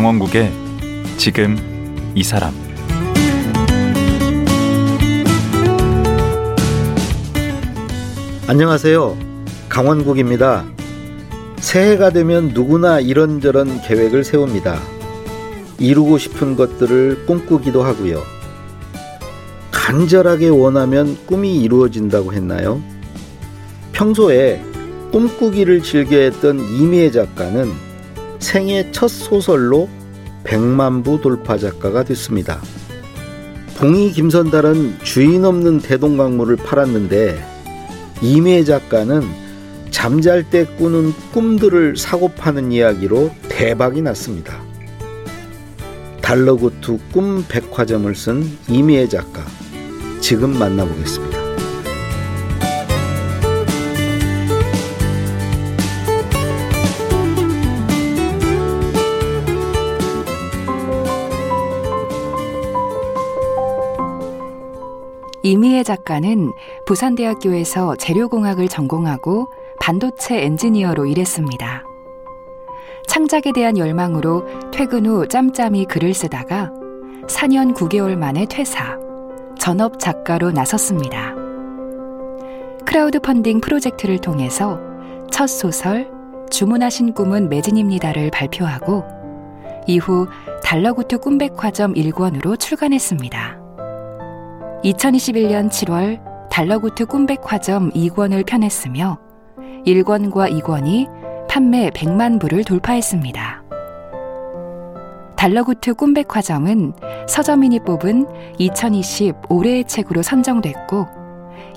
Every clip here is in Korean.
강원국의 지금 이 사람 안녕하세요. 강원국입니다. 새해가 되면 누구나 이런저런 계획을 세웁니다. 이루고 싶은 것들을 꿈꾸기도 하고요. 간절하게 원하면 꿈이 이루어진다고 했나요? 평소에 꿈꾸기를 즐겨 했던 이미애 작가는 생애 첫 소설로 백만부 돌파 작가가 됐습니다. 봉이 김선달은 주인 없는 대동강물을 팔았는데 이미애 작가는 잠잘 때 꾸는 꿈들을 사고 파는 이야기로 대박이 났습니다. 달러구투 꿈 백화점을 쓴 이미애 작가 지금 만나보겠습니다. 이미애 작가는 부산대학교에서 재료공학을 전공하고 반도체 엔지니어로 일했습니다. 창작에 대한 열망으로 퇴근 후 짬짬이 글을 쓰다가 4년 9개월 만에 퇴사, 전업 작가로 나섰습니다. 크라우드 펀딩 프로젝트를 통해서 첫 소설 주문하신 꿈은 매진입니다를 발표하고 이후 달러구트 꿈백화점 1권으로 출간했습니다. 2021년 7월 달러구트 꿈백화점 2권을 펴냈으며 1권과 2권이 판매 100만 부를 돌파했습니다. 달러구트 꿈백화점은 서점인이 뽑은 2020 올해의 책으로 선정됐고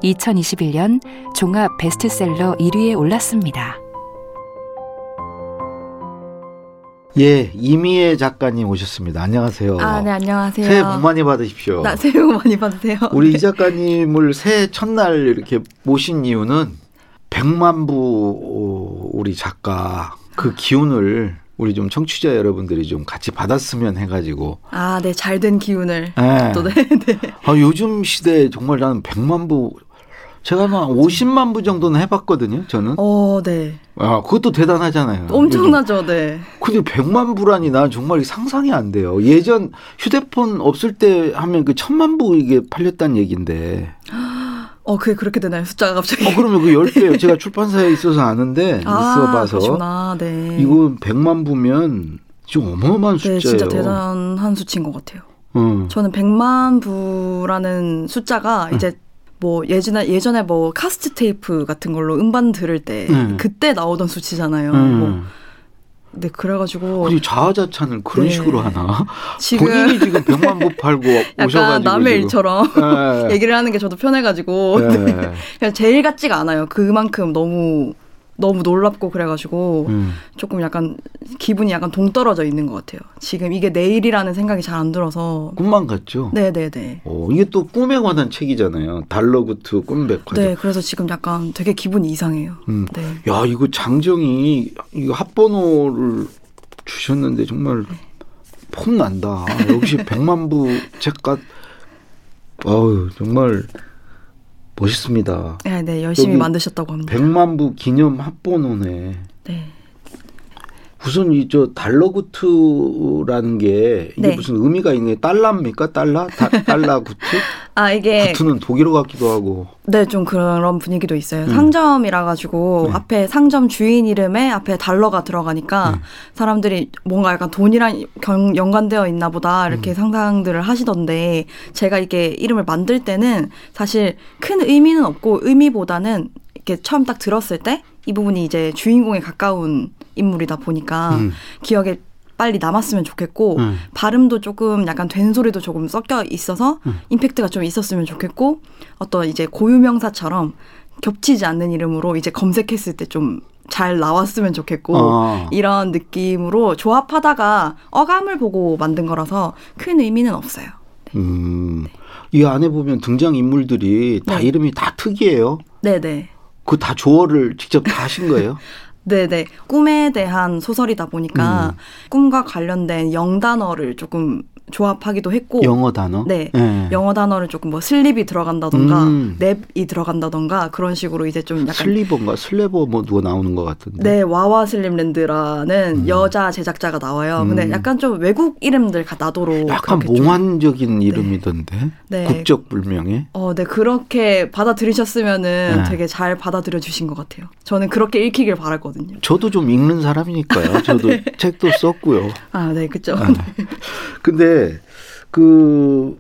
2021년 종합 베스트셀러 1위에 올랐습니다. 예, 이미애 작가님 오셨습니다. 안녕하세요. 아, 네, 안녕하세요. 새해 복 많이 받으십시오. 나 새해 복 많이 받으세요. 우리 네. 이 작가님을 새해 첫날 이렇게 모신 이유는 백만부 우리 작가 그 기운을 우리 좀 청취자 여러분들이 좀 같이 받았으면 해가지고. 아, 네, 잘 된 기운을. 네. 또 네, 네. 아, 요즘 시대에 정말 나는 백만부 제가 한 50만 부 정도는 해봤거든요. 저는. 어, 네. 아, 그것도 대단하잖아요. 엄청나죠, 네. 근데 100만 부라니 난 정말 상상이 안 돼요. 예전 휴대폰 없을 때 하면 그 천만 부 이게 팔렸다는 얘기인데. 어, 그게 그렇게 되나요? 숫자가 갑자기. 어, 그러면 그 10배 제가 출판사에 있어서 아는데 아, 있어봐서. 그러시구나. 네. 이거 100만 부면 좀 어마어마한 숫자예요. 네, 진짜 대단한 수치인 것 같아요. 어. 저는 100만 부라는 숫자가 이제 뭐 예전에 예전에 뭐 카스트 테이프 같은 걸로 음반 들을 때 음. 그때 나오던 수치잖아요. 음. 뭐. 네, 그래가지고 그리고 자화자찬을 그런 네. 식으로 하나? 지금 본인이 지금 100만 부 팔고 약간 오셔가지고 남의 지금. 일처럼 네. 얘기를 하는 게 저도 편해가지고 네. 그냥 제일 같지가 않아요. 그만큼 너무 너무 놀랍고 그래가지고 음. 조금 약간 기분이 약간 동떨어져 있는 것 같아요. 지금 이게 내일이라는 생각이 잘 안 들어서. 꿈만 같죠? 네네네. 어, 이게 또 꿈에 관한 책이잖아요. 달러구트 꿈백화점. 네, 그래서 지금 약간 되게 기분이 이상해요. 음. 네. 야, 이거 장정이 이거 합번호를 주셨는데 정말 폼 난다. 역시 백만 부 책같 어우, 정말 멋있습니다. 네, 네, 열심히 만드셨다고 합니다. 백만 부 기념 합번호네. 네. 우선 이 저 달러구트라는 게 이게 네. 무슨 의미가 있는 게 달러입니까? 달러? 다, 달러구트? 아, 이게 구트는 독일어 같기도 하고. 네, 좀 그런 분위기도 있어요. 음. 상점이라 가지고 네. 앞에 상점 주인 이름에 앞에 달러가 들어가니까 네. 사람들이 뭔가 약간 돈이랑 경- 연관되어 있나 보다 이렇게 음. 상상들을 하시던데 제가 이게 이름을 만들 때는 사실 큰 의미는 없고 의미보다는 이렇게 처음 딱 들었을 때 이 부분이 이제 주인공에 가까운 인물이다 보니까 음. 기억에 빨리 남았으면 좋겠고 음. 발음도 조금 약간 된소리도 조금 섞여 있어서 음. 임팩트가 좀 있었으면 좋겠고 어떤 이제 고유명사처럼 겹치지 않는 이름으로 이제 검색했을 때 좀 잘 나왔으면 좋겠고 아. 이런 느낌으로 조합하다가 어감을 보고 만든 거라서 큰 의미는 없어요. 음. 이 안에 보면 등장 인물들이 다 네. 이름이 다 특이해요. 네네. 그 다 조어를 직접 다 하신 거예요? 네네. 꿈에 대한 소설이다 보니까 음. 꿈과 관련된 영단어를 조금 조합하기도 했고 영어 단어. 네. 예. 영어 단어를 조금 뭐 슬립이 들어간다던가 음. 랩이 들어간다던가 그런 식으로 이제 좀 약간 슬리버인가 슬레버 뭐 누가 나오는 것 같은데. 네 와와 슬림랜드라는 여자 제작자가 나와요. 근데 음. 약간 좀 외국 이름들 가 나도록 약간 몽환적인 이름이던데. 네. 국적 불명예. 어, 네 그렇게 받아들이셨으면은 네. 되게 잘 받아들여 주신 것 같아요. 저는 그렇게 읽히길 바랐거든요. 저도 좀 읽는 사람이니까요. 저도 책도 썼고요. 아, 네, 그죠. 아, 근데 그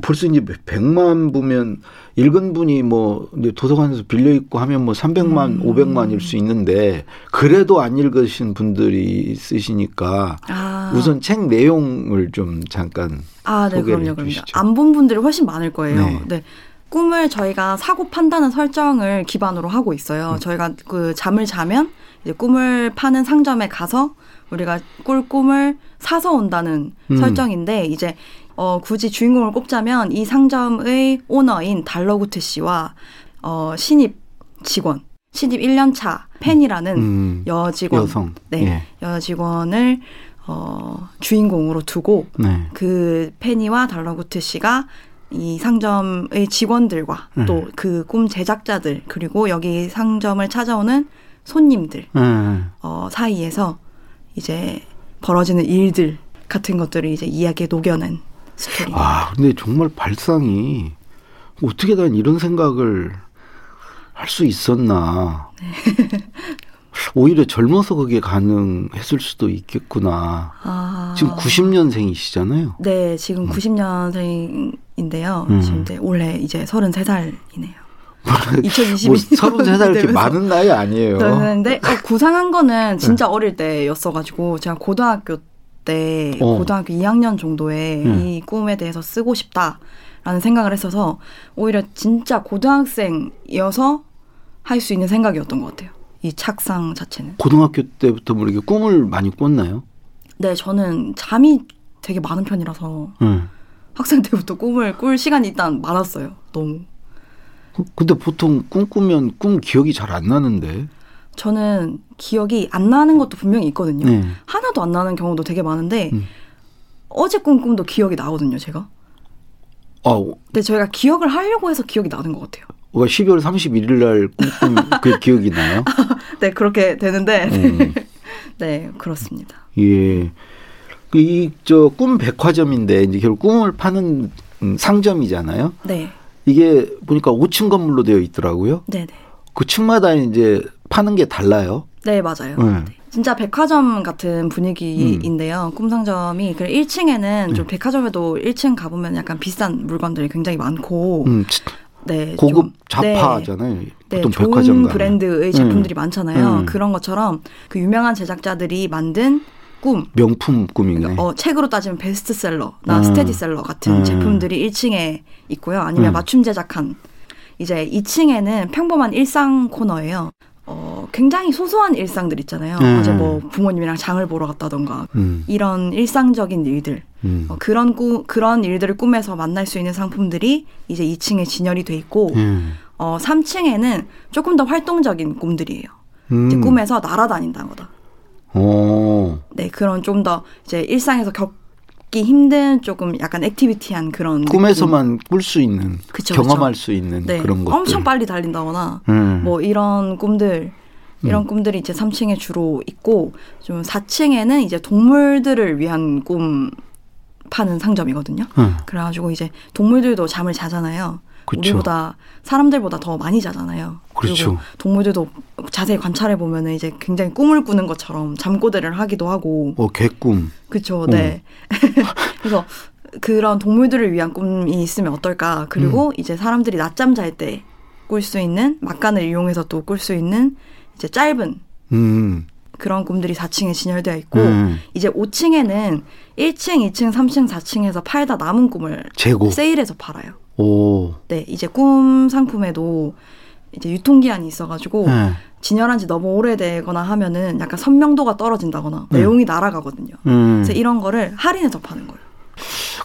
벌써 이제 100만 부면 읽은 분이 뭐 도서관에서 빌려 읽고 하면 뭐 300만, 음. 500만일 수 있는데 그래도 안 읽으신 분들이 있으시니까 아, 우선 책 내용을 좀 잠깐 아, 네, 소개를 그럼요, 그럼요. 안 본 분들이 훨씬 많을 거예요. 네. 네. 꿈을 저희가 사고 판다는 설정을 기반으로 하고 음. 있어요. 저희가 그 잠을 자면 이제 꿈을 파는 상점에 가서 우리가 꿀 꿈을 사서 온다는 음. 설정인데 이제 어 굳이 주인공을 꼽자면 이 상점의 오너인 달러구트 씨와 어 신입 직원, 신입 1년 차 팬이라는 음, 여직원, 여성. 네, 예. 여직원을 어 주인공으로 두고 네. 그 페니와 달러구트 씨가 이 상점의 직원들과 음. 또그 꿈 제작자들 그리고 여기 상점을 찾아오는 손님들 예. 어, 사이에서 이제 벌어지는 일들 같은 것들을 이제 이야기에 녹여낸 스토리. 아, 근데 정말 발상이 어떻게 난 이런 생각을 할 수 있었나. 네. 오히려 젊어서 그게 가능했을 수도 있겠구나. 아, 지금 90년생이시잖아요. 네, 지금 90년생인데요. 음. 지금 이제 올해 이제 33살이네요. 뭐 2022년 33살 이렇게 많은 나이 아니에요. 근데 어, 구상한 거는 진짜 어릴 때였어가지고 제가 고등학교 때 어. 고등학교 2학년 정도에 음. 이 꿈에 대해서 쓰고 싶다라는 생각을 했어서 오히려 진짜 고등학생이어서 할 수 있는 생각이었던 것 같아요. 이 착상 자체는. 고등학교 때부터 뭐 이렇게 꿈을 많이 꿨나요? 네, 저는 잠이 되게 많은 편이라서 응. 학생 때부터 꿈을 꿀 시간이 일단 많았어요. 너무. 그- 근데 보통 꿈 꾸면 꿈 기억이 잘 안 나는데. 저는 기억이 안 나는 것도 분명히 있거든요. 네. 하나도 안 나는 경우도 되게 많은데 음. 어제 꾼 꿈도 기억이 나거든요, 제가. 아, 근데 저희가 기억을 하려고 해서 기억이 나는 것 같아요. 12월 31일 날 꿈꾼 그 기억이 나요? 네, 그렇게 되는데 음. 네, 그렇습니다. 예. 그 이저 꿈 백화점인데 이제 결국 꿈을 파는 음, 상점이잖아요. 네, 이게 보니까 5층 건물로 되어 있더라고요. 네, 네. 그 층마다 이제 파는 게 달라요. 네, 맞아요. 네. 네. 진짜 백화점 같은 분위기인데요. 꿈상점이 그 1층에는 좀 백화점에도 1층 가보면 약간 비싼 물건들이 굉장히 많고, 음, 치- 네, 고급 좀- 잡화잖아요. 네, 보통 좋은 백화점. 브랜드의 제품들이 많잖아요. 음. 그런 것처럼 그 유명한 제작자들이 만든 꿈, 명품 꿈이네. 어, 책으로 따지면 베스트셀러나 음. 스테디셀러 같은 음. 제품들이 1층에 있고요. 아니면 음. 맞춤 제작한 이제 2층에는 평범한 일상 코너예요. 어, 굉장히 소소한 일상들 있잖아요. 음. 어제 뭐 부모님이랑 장을 보러 갔다던가 음, 이런 일상적인 일들 음. 어, 그런 꾸, 그런 일들을 꿈에서 만날 수 있는 상품들이 이제 2층에 진열이 돼 있고 음. 어, 3층에는 조금 더 활동적인 꿈들이에요. 음. 이제 꿈에서 날아다닌다거나. 오. 네, 그런 좀 더 이제 일상에서 겪기 힘든 조금 약간 activity한 그런 꿈에서만 꿀 수 있는 그쵸, 경험할 그쵸. 수 있는? 네, 그런 것들. 엄청 빨리 달린다거나 음. 뭐 이런 꿈들 이런 꿈들이 이제 3층에 주로 있고 좀 4층에는 이제 동물들을 위한 꿈 파는 상점이거든요. 음. 그래가지고 이제 동물들도 잠을 자잖아요. 그쵸. 우리보다 사람들보다 더 많이 자잖아요. 그렇죠. 리고 동물들도 자세히 관찰해 보면 은 이제 굉장히 꿈을 꾸는 것처럼 잠꼬대를 하기도 하고 어, 개꿈. 그쵸, 네. 그래서 그런 동물들을 위한 꿈이 있으면 어떨까. 그리고 음. 이제 사람들이 낮잠 잘 때 꿀 수 있는 막간을 이용해서 또 꿀 수 있는 이제 짧은 음. 그런 꿈들이 4층에 진열되어 있고 음. 이제 5층에는 1층, 2층, 3층, 4층에서 팔다 남은 꿈을 재고. 세일해서 팔아요. 오. 네, 이제 꿈 상품에도 이제 유통기한이 있어가지고 네. 진열한 지 너무 오래되거나 하면은 약간 선명도가 떨어진다거나 네. 내용이 날아가거든요. 음. 그래서 이런 거를 할인해서 파는 거예요.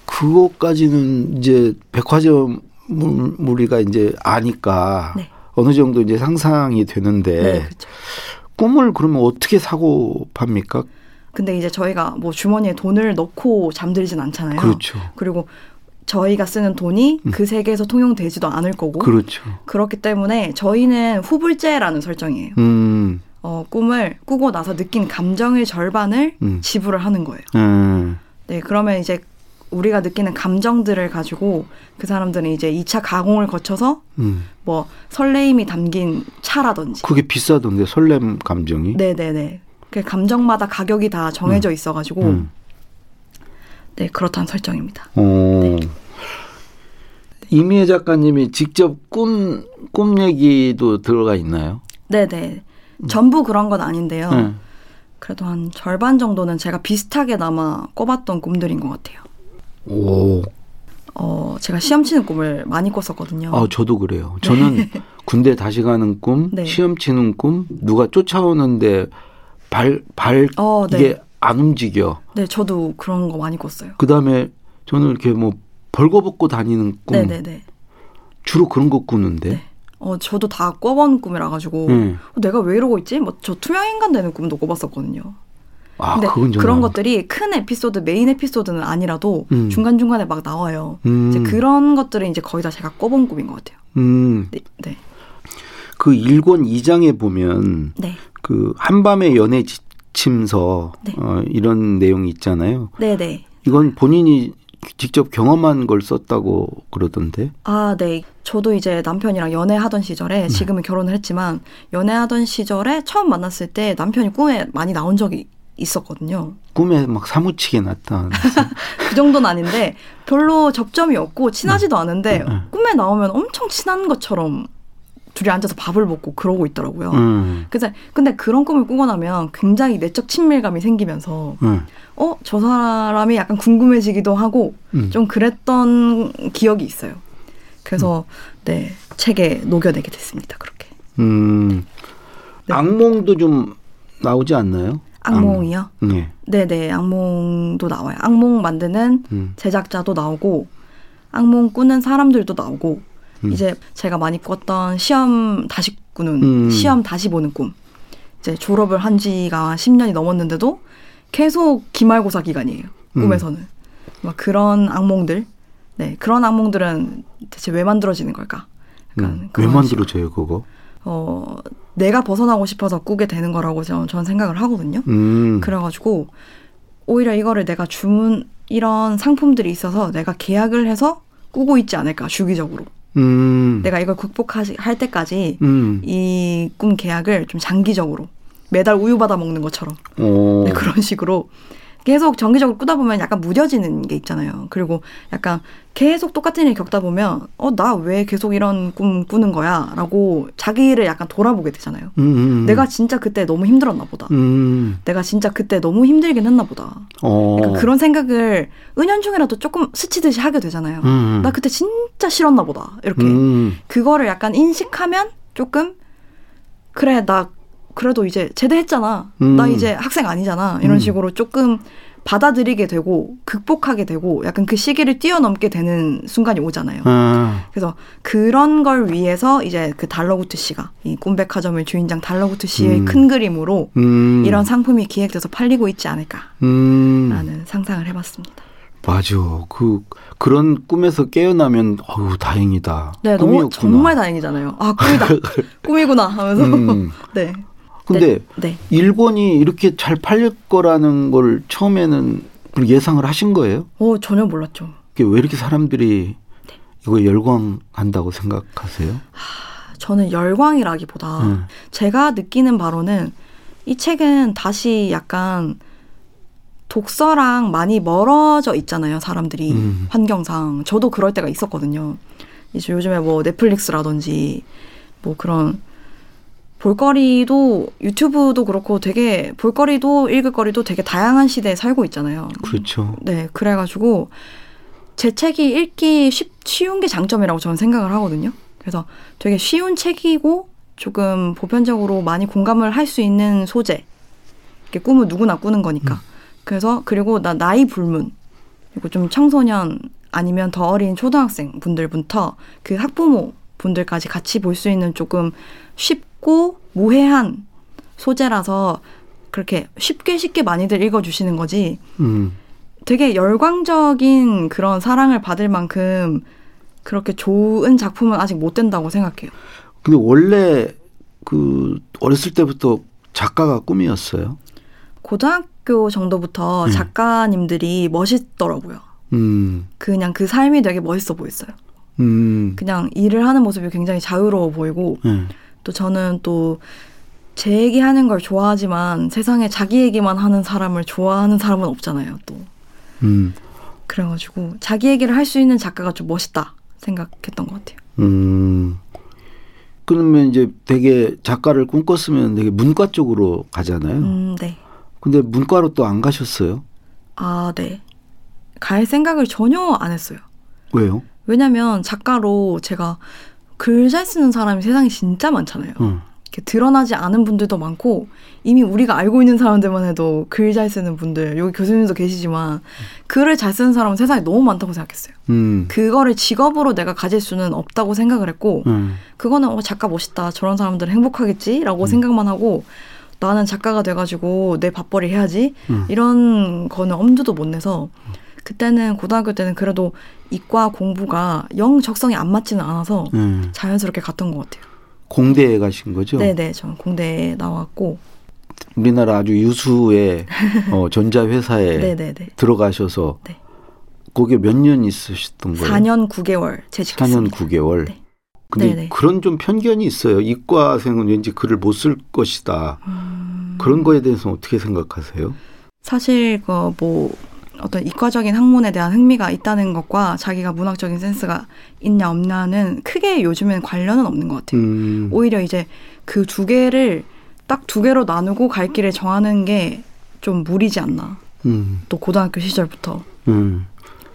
그것까지는 이제 백화점 물, 우리가 이제 아니까 네. 어느 정도 이제 상상이 되는데 네, 그렇죠. 꿈을 그러면 어떻게 사고 팝니까? 근데 이제 저희가 뭐 주머니에 돈을 넣고 잠들진 않잖아요. 그렇죠. 그리고 저희가 쓰는 돈이 음. 그 세계에서 통용되지도 않을 거고 그렇죠. 그렇기 때문에 저희는 후불제라는 설정이에요. 음, 어, 꿈을 꾸고 나서 느낀 감정의 절반을 음. 지불을 하는 거예요. 음, 네, 그러면 이제 우리가 느끼는 감정들을 가지고 그 사람들은 이제 2차 가공을 거쳐서 음. 뭐 설레임이 담긴 차라든지. 그게 비싸던데 설렘 감정이. 네 네 네. 그 감정마다 가격이 다 정해져 있어 가지고 음. 네 그렇다는 설정입니다. 어. 이미애 작가님이 직접 꿈, 꿈 얘기도 들어가 있나요? 네네. 전부 그런 건 아닌데요. 네. 그래도 한 절반 정도는 제가 비슷하게나마 꿔봤던 꿈들인 것 같아요. 오, 어, 제가 시험 치는 꿈을 많이 꿨었거든요. 아, 저도 그래요. 저는 군대 다시 가는 꿈, 네. 시험 치는 꿈, 누가 쫓아오는데 발, 발, 어, 네. 이게 안 움직여. 네, 저도 그런 거 많이 꿨어요. 그 다음에 저는 이렇게 뭐 벌거벗고 다니는 꿈, 네네네. 주로 그런 거 꾸는데. 네. 어, 저도 다 꿔본 꿈이라 가지고 음. 내가 왜 이러고 있지? 뭐 저 투명 인간 되는 꿈도 꿔봤었거든요. 아, 근데 그런 안- 것들이 큰 에피소드, 메인 에피소드는 아니라도 음. 중간 중간에 막 나와요. 음, 이제 그런 것들은 이제 거의 다 제가 꿔본 꿈인 것 같아요. 음, 네, 네, 그 일권 2장에 보면 네, 그 한밤의 연애 지 침서 네. 어, 이런 내용이 있잖아요. 네, 네. 이건 본인이 직접 경험한 걸 썼다고 그러던데. 아, 네. 저도 이제 남편이랑 연애하던 시절에 네. 지금은 결혼을 했지만 연애하던 시절에 처음 만났을 때 남편이 꿈에 많이 나온 적이 있었거든요. 꿈에 막 사무치게 나타나서. 그 정도는 아닌데 별로 접점이 없고 친하지도 않은데 네. 꿈에 나오면 엄청 친한 것처럼 둘이 앉아서 밥을 먹고 그러고 있더라고요. 음, 그래서 근데 그런 꿈을 꾸고 나면 굉장히 내적 친밀감이 생기면서 음, 어저 사람이 약간 궁금해지기도 하고 음. 좀 그랬던 기억이 있어요. 그래서 네 책에 녹여내게 됐습니다. 그렇게 음. 네. 악몽도 좀 나오지 않나요? 악몽이요? 악- 네. 네네 악몽도 나와요. 악몽 만드는 음. 제작자도 나오고 악몽 꾸는 사람들도 나오고 음. 이제 제가 많이 꿨던 시험 다시 꾸는 음. 시험 다시 보는 꿈 이제 졸업을 한 지가 10년이 넘었는데도 계속 기말고사 기간이에요 음. 꿈에서는 막 그런 악몽들 네 그런 악몽들은 대체 왜 만들어지는 걸까 약간 음. 왜 만들어져요, 그거? 어 내가 벗어나고 싶어서 꾸게 되는 거라고 저는, 저는 생각을 하거든요 음. 그래가지고 오히려 이거를 내가 주문 이런 상품들이 있어서 내가 계약을 해서 꾸고 있지 않을까 주기적으로 음. 내가 이걸 극복할 때까지 음. 이꿈 계약을 좀 장기적으로 매달 우유 받아 먹는 것처럼 어. 네, 그런 식으로 계속 정기적으로 꾸다 보면 약간 무뎌지는 게 있잖아요. 그리고 약간 계속 똑같은 일 겪다 보면 어 나 왜 계속 이런 꿈 꾸는 거야라고 자기를 약간 돌아보게 되잖아요. 음, 음. 내가 진짜 그때 너무 힘들었나 보다. 음. 내가 진짜 그때 너무 힘들긴 했나 보다. 어. 약간 그런 생각을 은연중이라도 조금 스치듯이 하게 되잖아요. 음. 나 그때 진짜 싫었나 보다. 이렇게 음. 그거를 약간 인식하면 조금 그래 나 그래도 이제 제대했잖아. 음. 나 이제 학생 아니잖아. 이런 음. 식으로 조금 받아들이게 되고 극복하게 되고 약간 그 시기를 뛰어넘게 되는 순간이 오잖아요. 아. 그래서 그런 걸 위해서 이제 그 달러구트 씨가 이 꿈백화점의 주인장 달러구트 씨의 음. 큰 그림으로 음. 이런 상품이 기획돼서 팔리고 있지 않을까라는 음. 상상을 해봤습니다. 맞아. 그 그런 꿈에서 깨어나면 어우 다행이다. 네, 너무 꿈이었구나. 정말 다행이잖아요. 아 꿈이다, 꿈이구나 하면서 음. 네. 근데 네. 일권이 이렇게 잘 팔릴 거라는 걸 처음에는 예상을 하신 거예요? 어 전혀 몰랐죠. 왜 이렇게 사람들이 이거 열광한다고 생각하세요? 저는 열광이라기보다 음. 제가 느끼는 바로는 이 책은 다시 약간 독서랑 많이 멀어져 있잖아요, 사람들이 음. 환경상. 저도 그럴 때가 있었거든요. 이제 요즘에 뭐 넷플릭스라든지 뭐 그런 볼거리도 유튜브도 그렇고 되게 볼거리도 읽을거리도 되게 다양한 시대에 살고 있잖아요. 그렇죠. 네, 그래가지고 제 책이 읽기 쉽, 쉬운 게 장점이라고 저는 생각을 하거든요. 그래서 되게 쉬운 책이고 조금 보편적으로 많이 공감을 할 수 있는 소재. 이게 꿈을 누구나 꾸는 거니까. 그래서 그리고 나 나이 불문 그리고 좀 청소년 아니면 더 어린 초등학생 분들부터 그 학부모 분들까지 같이 볼 수 있는 조금 쉽 고 무해한 소재라서 그렇게 쉽게 쉽게 많이들 읽어주시는 거지 음. 되게 열광적인 그런 사랑을 받을 만큼 그렇게 좋은 작품은 아직 못 된다고 생각해요. 근데 원래 그 어렸을 때부터 작가가 꿈이었어요. 고등학교 정도부터 음. 작가님들이 멋있더라고요. 음. 그냥 그 삶이 되게 멋있어 보였어요. 음. 그냥 일을 하는 모습이 굉장히 자유로워 보이고 네. 또 저는 또 제 얘기하는 걸 좋아하지만 세상에 자기 얘기만 하는 사람을 좋아하는 사람은 없잖아요. 또 음. 그래가지고 자기 얘기를 할 수 있는 작가가 좀 멋있다 생각했던 것 같아요. 음. 그러면 이제 되게 작가를 꿈꿨으면 되게 문과 쪽으로 가잖아요. 음, 네. 근데 문과로 또 안 가셨어요? 아, 네. 갈 생각을 전혀 안 했어요. 왜요? 왜냐면 작가로 제가 글 잘 쓰는 사람이 세상에 진짜 많잖아요. 어. 이렇게 드러나지 않은 분들도 많고 이미 우리가 알고 있는 사람들만 해도 글 잘 쓰는 분들 여기 교수님도 계시지만 글을 잘 쓰는 사람은 세상에 너무 많다고 생각했어요. 음. 그거를 직업으로 내가 가질 수는 없다고 생각을 했고 음. 그거는 어 작가 멋있다 저런 사람들은 행복하겠지라고 음. 생각만 하고 나는 작가가 돼가지고 내 밥벌이 해야지 음. 이런 거는 엄두도 못 내서 그때는 고등학교 때는 그래도 이과 공부가 영 적성이 안 맞지는 않아서 음. 자연스럽게 갔던 것 같아요. 공대에 가신 거죠? 네네, 전 공대에 나왔고, 우리나라 아주 유수의 어, 전자회사에 네네네. 들어가셔서 네. 거기에 몇 년 있으셨던 거예요? 4년 9개월 재직했습니다. 4년 9개월. 네. 근데 네네. 그런 좀 편견이 있어요. 이과생은 왠지 글을 못 쓸 것이다. 음, 그런 거에 대해서 어떻게 생각하세요? 사실 그뭐 어떤 이과적인 학문에 대한 흥미가 있다는 것과 자기가 문학적인 센스가 있냐 없냐는 크게 요즘엔 관련은 없는 것 같아요. 음, 오히려 이제 그 두 개를 딱 두 개로 나누고 갈 길을 정하는 게 좀 무리지 않나. 음, 또 고등학교 시절부터 음,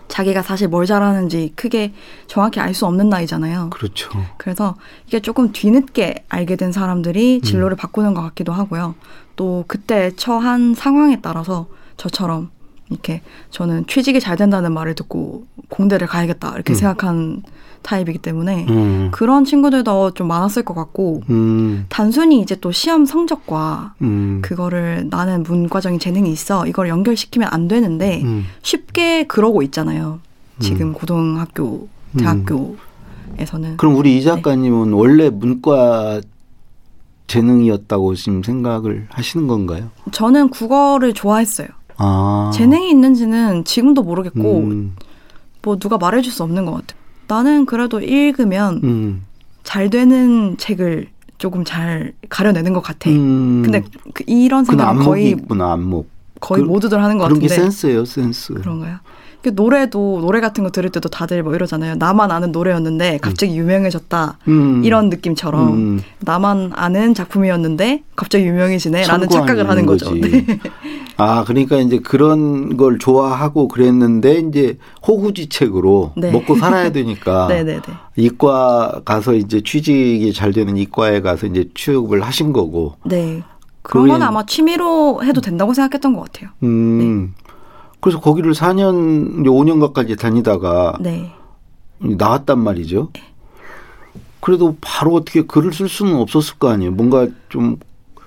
자기가 사실 뭘 잘하는지 크게 정확히 알 수 없는 나이잖아요. 그렇죠. 그래서 이게 조금 뒤늦게 알게 된 사람들이 진로를 바꾸는 것 같기도 하고요. 또 그때 처한 상황에 따라서 저처럼 이렇게 저는 취직이 잘 된다는 말을 듣고 공대를 가야겠다 이렇게 음. 생각한 타입이기 때문에 음, 그런 친구들도 좀 많았을 것 같고 음, 단순히 이제 또 시험 성적과 음, 그거를 나는 문과적인 재능이 있어 이걸 연결시키면 안 되는데 음, 쉽게 그러고 있잖아요. 지금 고등학교, 대학교에서는 그럼 우리 이 작가님은 원래 문과 재능이었다고 지금 생각을 하시는 건가요? 저는 국어를 좋아했어요. 아, 재능이 있는지는 지금도 모르겠고 음, 뭐 누가 말해줄 수 없는 것 같아요. 나는 그래도 읽으면 음, 잘 되는 책을 조금 잘 가려내는 것 같아. 음. 근데 그 이런 생각은 거의 있구나 안목. 거의 그- 모두들 하는 것 그런 게 같은데 센스예요 센스. 그런가요? 그 노래도 노래 같은 거 들을 때도 다들 뭐 이러잖아요. 나만 아는 노래였는데 갑자기 유명해졌다. 음. 이런 느낌처럼 음. 나만 아는 작품이었는데 갑자기 유명해지네라는 착각을 하는 거죠. 네. 아, 그러니까 이제 그런 걸 좋아하고 그랬는데 이제 호구지책으로 네. 먹고 살아야 되니까 네네네. 이과 가서 이제 취직이 잘 되는 이과에 가서 이제 취업을 하신 거고. 네. 그런 건 아마 취미로 해도 된다고 생각했던 것 같아요. 음. 그래서 거기를 4년, 이제 5년 가까이 다니다가 네. 나왔단 말이죠. 그래도 바로 어떻게 글을 쓸 수는 없었을 거 아니에요. 뭔가 좀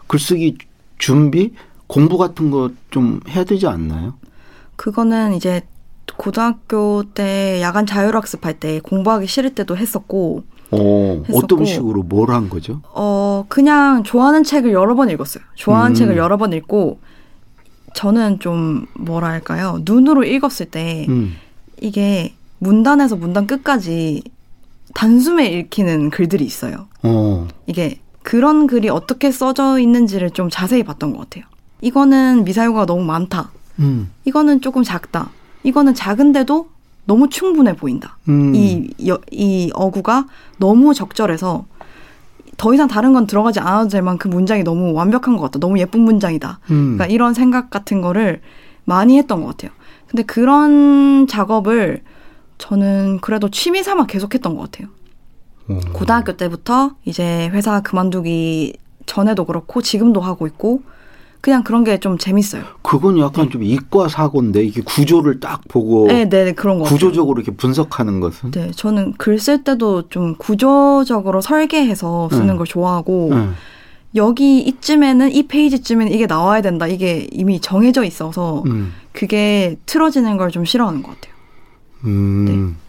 글쓰기 준비, 공부 같은 거 좀 해야 되지 않나요? 그거는 이제 고등학교 때 야간 자율학습 할 때 공부하기 싫을 때도 했었고, 어. 어떤 식으로 뭘 한 거죠? 어, 그냥 좋아하는 책을 여러 번 읽었어요. 좋아하는 음. 책을 여러 번 읽고, 저는 좀 뭐랄까요. 눈으로 읽었을 때 음. 이게 문단에서 문단 끝까지 단숨에 읽히는 글들이 있어요. 어. 이게 그런 글이 어떻게 써져 있는지를 좀 자세히 봤던 것 같아요. 이거는 미사용어가 너무 많다. 음. 이거는 조금 작다. 이거는 작은데도 너무 충분해 보인다. 음. 이, 여- 이 어구가 너무 적절해서 더 이상 다른 건 들어가지 않아도 될 만큼 문장이 너무 완벽한 것 같다. 너무 예쁜 문장이다. 음. 그러니까 이런 생각 같은 거를 많이 했던 것 같아요. 근데 그런 작업을 저는 그래도 취미 삼아 계속했던 것 같아요. 어. 고등학교 때부터 이제 회사 그만두기 전에도 그렇고 지금도 하고 있고 그냥 그런 게 좀 재밌어요. 그건 약간 좀 이과 사고인데 이게 구조를 딱 보고 네, 네, 그런 거. 구조적으로 이렇게 분석하는 것은 네, 저는 글 쓸 때도 좀 구조적으로 설계해서 쓰는 음. 걸 좋아하고 음. 여기 이쯤에는 이 페이지쯤에는 이게 나와야 된다. 이게 이미 정해져 있어서 음. 그게 틀어지는 걸 좀 싫어하는 것 같아요. 음. 네.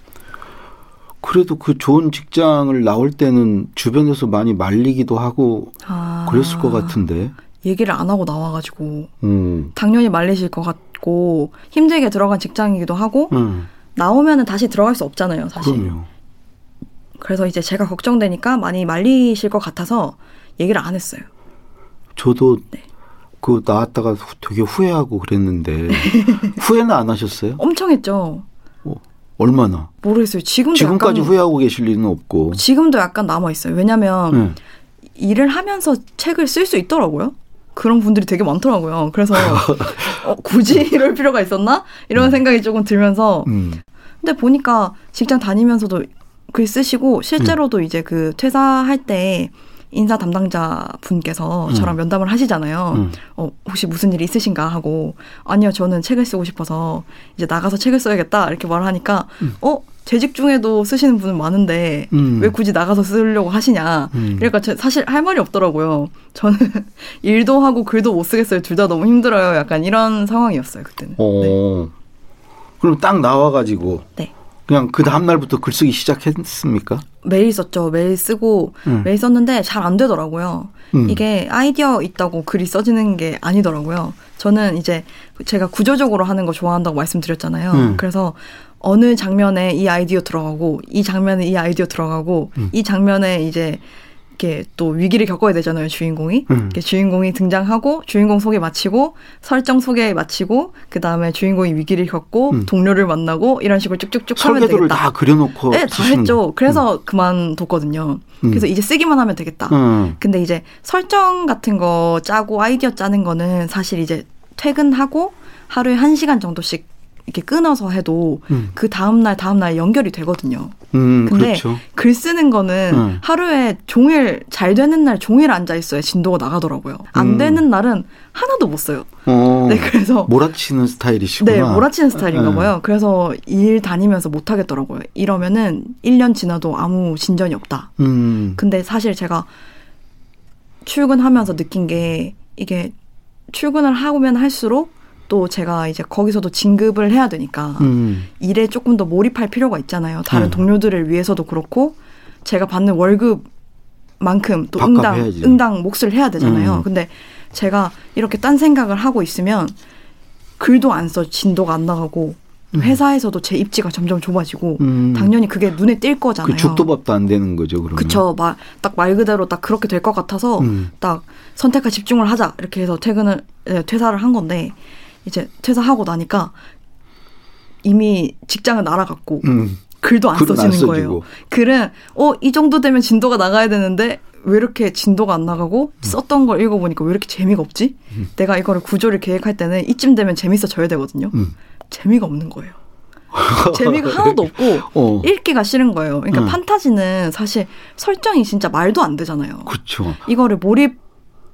그래도 그 좋은 직장을 나올 때는 주변에서 많이 말리기도 하고 아, 그랬을 것 같은데. 얘기를 안 하고 나와가지고 음. 당연히 말리실 것 같고 힘들게 들어간 직장이기도 하고 음. 나오면은 다시 들어갈 수 없잖아요, 사실. 그럼요. 그래서 이제 제가 걱정되니까 많이 말리실 것 같아서 얘기를 안 했어요. 저도 네. 그 나왔다가 후- 되게 후회하고 그랬는데 후회는 안 하셨어요? 엄청 했죠. 얼마나? 모르겠어요. 지금도 지금까지 약간, 후회하고 계실 리는 없고. 지금도 약간 남아 있어요. 왜냐면 네. 일을 하면서 책을 쓸 수 있더라고요. 그런 분들이 되게 많더라고요. 그래서 어, 굳이 이럴 필요가 있었나? 이런 생각이 조금 들면서 음. 근데 보니까 직장 다니면서도 글 쓰시고 실제로도 이제 그 퇴사할 때 인사 담당자 분께서 음. 저랑 면담을 하시잖아요. 음. 어, 혹시 무슨 일이 있으신가 하고 아니요 저는 책을 쓰고 싶어서 이제 나가서 책을 써야겠다 이렇게 말을 하니까 어 재직 중에도 쓰시는 분은 많은데 음. 왜 굳이 나가서 쓰려고 하시냐 음. 그러니까 저 사실 할 말이 없더라고요. 저는 일도 하고 글도 못 쓰겠어요. 둘 다 너무 힘들어요. 약간 이런 상황이었어요 그때는. 네. 어. 그럼 딱 나와가지고 네. 그냥 그 다음 날부터 글 쓰기 시작했습니까? 메일 썼죠. 메일 쓰고 음. 메일 썼는데 잘 안 되더라고요. 음. 이게 아이디어 있다고 글이 써지는 게 아니더라고요. 저는 이제 제가 구조적으로 하는 거 좋아한다고 말씀드렸잖아요. 음. 그래서 어느 장면에 이 아이디어 들어가고 이 장면에 이 아이디어 들어가고 음. 이 장면에 이제 이렇게 또 위기를 겪어야 되잖아요, 주인공이. 음. 주인공이 등장하고 주인공 소개 마치고 설정 소개 마치고 그 다음에 주인공이 위기를 겪고 음. 동료를 만나고 이런 식으로 쭉쭉쭉 하면 설계도를 되겠다. 다 그려놓고 네, 다 했죠. 거. 그래서 그만뒀거든요. 음. 그래서 이제 쓰기만 하면 되겠다. 음. 근데 이제 설정 같은 거 짜고 아이디어 짜는 거는 사실 이제 퇴근하고 하루에 한 시간 정도씩 이렇게 끊어서 해도 음. 그 다음날 다음날 연결이 되거든요. 음, 근데 그렇죠. 글 쓰는 거는 음. 하루에 종일 잘 되는 날 종일 앉아 있어야 진도가 나가더라고요. 안 음. 되는 날은 하나도 못 써요. 어, 네, 그래서 몰아치는 스타일이시구나. 네, 몰아치는 스타일인가 네. 봐요. 그래서 일 다니면서 못 하겠더라고요. 이러면은 1년 지나도 아무 진전이 없다. 음. 근데 사실 제가 출근하면서 느낀 게 이게 출근을 하면 할수록 또 제가 이제 거기서도 진급을 해야 되니까 음. 일에 조금 더 몰입할 필요가 있잖아요. 다른 음. 동료들을 위해서도 그렇고 제가 받는 월급만큼 또 응당 해야지. 응당 몫을 해야 되잖아요. 음. 근데 제가 이렇게 딴 생각을 하고 있으면 글도 안 써 진도가 안 나가고 회사에서도 제 입지가 점점 좁아지고 음. 당연히 그게 눈에 띌 거잖아요. 그 죽도밥도 안 되는 거죠, 그러면. 그쵸. 말, 딱말 그대로 딱 그렇게 될 것 같아서 음. 딱 선택과 집중을 하자. 이렇게 해서 퇴근을, 예, 퇴사를 한 건데, 이제 퇴사하고 나니까 이미 직장은 날아갔고, 음. 글도 안 글은 안 써지는 거예요. 글은, 어, 이 정도 되면 진도가 나가야 되는데, 왜 이렇게 진도가 안 나가고, 음. 썼던 걸 읽어보니까 왜 이렇게 재미가 없지? 내가 이거를 구조를 계획할 때는 이쯤 되면 재밌어져야 되거든요. 음. 재미가 없는 거예요. 재미가 하나도 없고, 어. 읽기가 싫은 거예요. 그러니까 음. 판타지는 사실 설정이 진짜 말도 안 되잖아요. 그렇죠. 이거를 몰입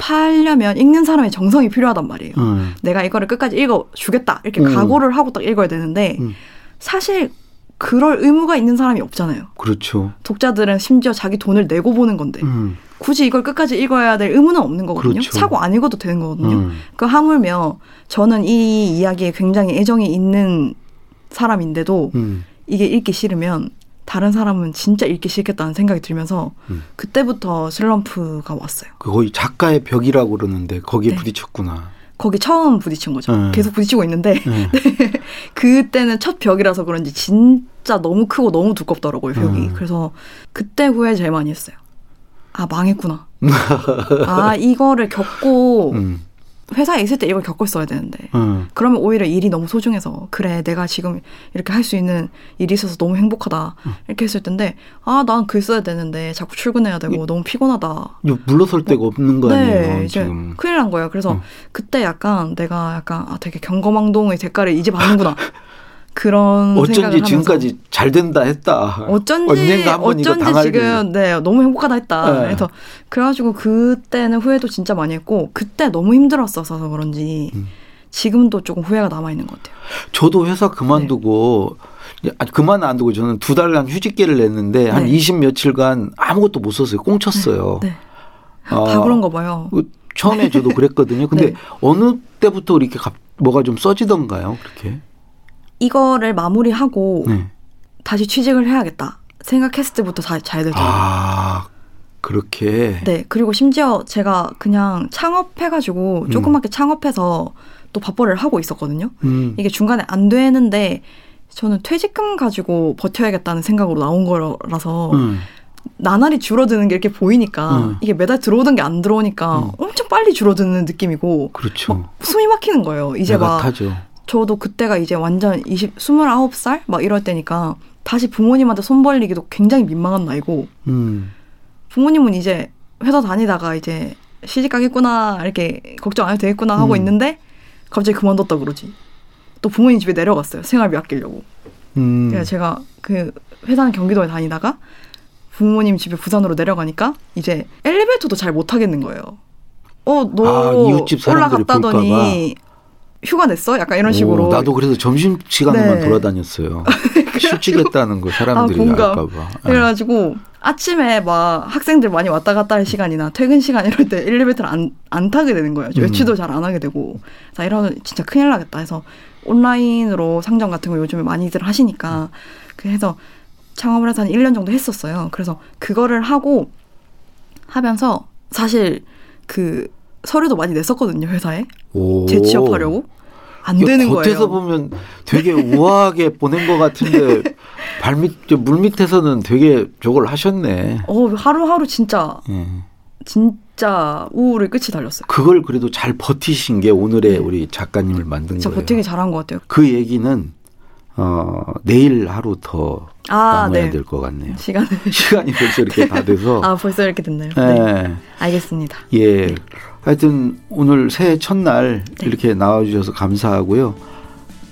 하려면 읽는 사람의 정성이 필요하단 말이에요. 음. 내가 이거를 끝까지 읽어 주겠다 이렇게 음. 각오를 하고 딱 읽어야 되는데 음. 사실 그럴 의무가 있는 사람이 없잖아요. 그렇죠. 독자들은 심지어 자기 돈을 내고 보는 건데 음. 굳이 이걸 끝까지 읽어야 될 의무는 없는 거거든요. 그렇죠. 사고 안 읽어도 되는 거거든요. 음. 그 하물며 저는 이 이야기에 굉장히 애정이 있는 사람인데도 음. 이게 읽기 싫으면 다른 사람은 진짜 읽기 싫겠다는 생각이 들면서 음. 그때부터 슬럼프가 왔어요. 그 거의 작가의 벽이라고 그러는데 거기에 네. 부딪혔구나. 거기 처음 부딪힌 거죠. 음. 계속 부딪히고 있는데 네. 그때는 첫 벽이라서 그런지 진짜 너무 크고 너무 두껍더라고요 벽이. 음. 그래서 그때 후회 제일 많이 했어요. 아 망했구나. 아 이거를 겪고 음. 회사에 있을 때 이걸 겪었어야 되는데 음. 그러면 오히려 일이 너무 소중해서 그래 내가 지금 이렇게 할 수 있는 일이 있어서 너무 행복하다 음. 이렇게 했을 텐데 아 난 글 써야 되는데 자꾸 출근해야 되고 너무 피곤하다 물러설 데가 없는 거 아니에요, 네, 이제 지금. 큰일 난 거예요. 그래서 음. 그때 약간 내가 약간 아 되게 경거망동의 대가를 이제 받는구나. 그런 어쩐지 지금까지 잘 된다 했다. 어쩐지 어쩐지 당할 지금 네 너무 행복하다 했다. 네. 그래서 그래가지고 그때는 후회도 진짜 많이 했고 그때 너무 힘들었어서 그런지 음. 지금도 조금 후회가 남아 있는 것 같아요. 저도 회사 그만두고 아, 그만 안 두고 저는 두 달간 휴직계를 냈는데 한 네. 20 며칠간 아무것도 못 썼어요. 꽁쳤어요. 네. 아, 다 그런가 봐요. 그 처음에 저도 그랬거든요. 근데 네. 어느 때부터 이렇게 갑- 뭐가 좀 써지던가요? 그렇게. 이거를 마무리하고 네. 다시 취직을 해야겠다 생각했을 때부터 다 잘 되더라고요. 아 그렇게. 네, 그리고 심지어 제가 그냥 창업해가지고 음. 조그맣게 창업해서 또 밥벌이를 하고 있었거든요. 음. 이게 중간에 안 되는데 저는 퇴직금 가지고 버텨야겠다는 생각으로 나온 거라서 음. 나날이 줄어드는 게 이렇게 보이니까 음. 이게 매달 들어오던 게 안 들어오니까 음. 엄청 빨리 줄어드는 느낌이고 그렇죠. 막 숨이 막히는 거예요. 이제 막 타죠. 저도 그때가 이제 완전 20, 29살 막 이럴 때니까 다시 부모님한테 손 벌리기도 굉장히 민망한 나이고 음. 부모님은 이제 회사 다니다가 이제 시집 가겠구나 이렇게 걱정 안 해도 되겠구나 하고 음. 있는데 갑자기 그만뒀다 그러지. 또 부모님 집에 내려갔어요. 생활비 아끼려고. 음. 그래서 제가 그 회사는 경기도에 다니다가 부모님 집에 부산으로 내려가니까 이제 엘리베이터도 잘 못 타겠는 거예요. 어, 너 아, 올라갔다더니 휴가 냈어? 약간 이런 식으로. 오, 나도 그래서 점심 시간에만 네. 돌아다녔어요. 실직했다는 거 사람들이 아. 알까봐. 그래가지고 아침에 막 학생들 많이 왔다 갔다 할 시간이나 퇴근 시간 이럴 때 엘리베이터를 안, 안 타게 되는 거예요. 음. 외출도 잘안 하게 되고. 자, 이러면 진짜 큰일 나겠다 해서 온라인으로 상점 같은 거 요즘에 많이들 하시니까 그래서 창업을 해서 한 1년 정도 했었어요. 그래서 그거를 하고 하면서 사실 그 서류도 많이 냈었거든요, 회사에. 오. 재취업하려고. 안 되는 겉에서 거예요. 보면 되게 우아하게 보낸 것 같은데 발밑 저물 밑에서는 되게 저걸 하셨네. 어, 하루하루 진짜 예. 진짜 우울의 끝이 달렸어요. 그걸 그래도 잘 버티신 게 오늘의 네. 우리 작가님을 만든 진짜 거예요. 버티기 잘한 것 같아요. 그 얘기는 어 내일 하루 더 아, 나눠야 네. 될것 같네요. 시간을. 시간이 벌써 이렇게 다 돼서. 아, 벌써 이렇게 됐나요? 예. 네. 알겠습니다. 예. 하여튼 오늘 새해 첫날 네. 이렇게 나와주셔서 감사하고요.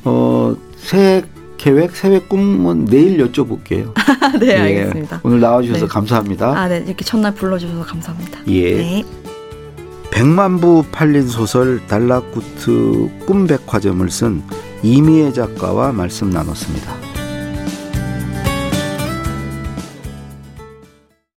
어, 새해 계획, 새해 꿈은 내일 여쭤볼게요. 네, 예. 알겠습니다. 오늘 나와주셔서 네. 감사합니다. 아, 네. 이렇게 첫날 불러주셔서 감사합니다. 예. 네. 백만 부 팔린 소설 달라쿠트 꿈백화점을 쓴 이미애 작가와 말씀 나눴습니다.